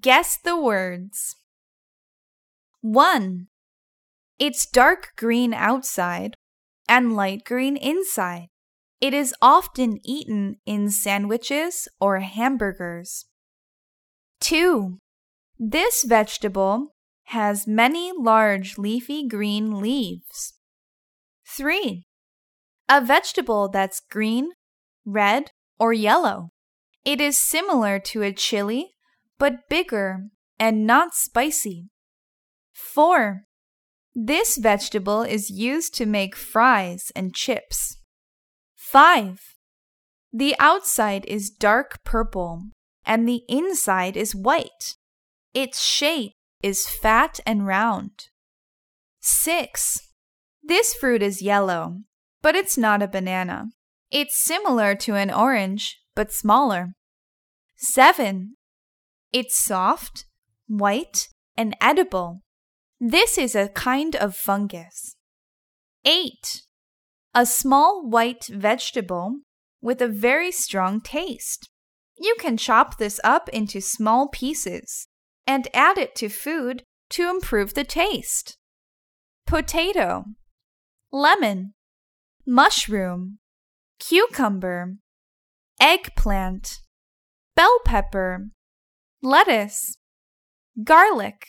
Guess the words. 1. It's dark green outside and light green inside. It is often eaten in sandwiches or hamburgers. 2. This vegetable has many large leafy green leaves. 3. A vegetable that's green, red, or yellow. It is similar to a chili, but bigger and not spicy. 4. This vegetable is used to make fries and chips. 5. The outside is dark purple and the inside is white. Its shape is fat and round. 6. This fruit is yellow, but it's not a banana. It's similar to an orange, but smaller. 7. It's soft, white, and edible. This is a kind of fungus. 8. A small white vegetable with a very strong taste. You can chop this up into small pieces and add it to food to improve the taste. Potato, lemon, mushroom, cucumber, eggplant, bell pepper, lettuce, garlic,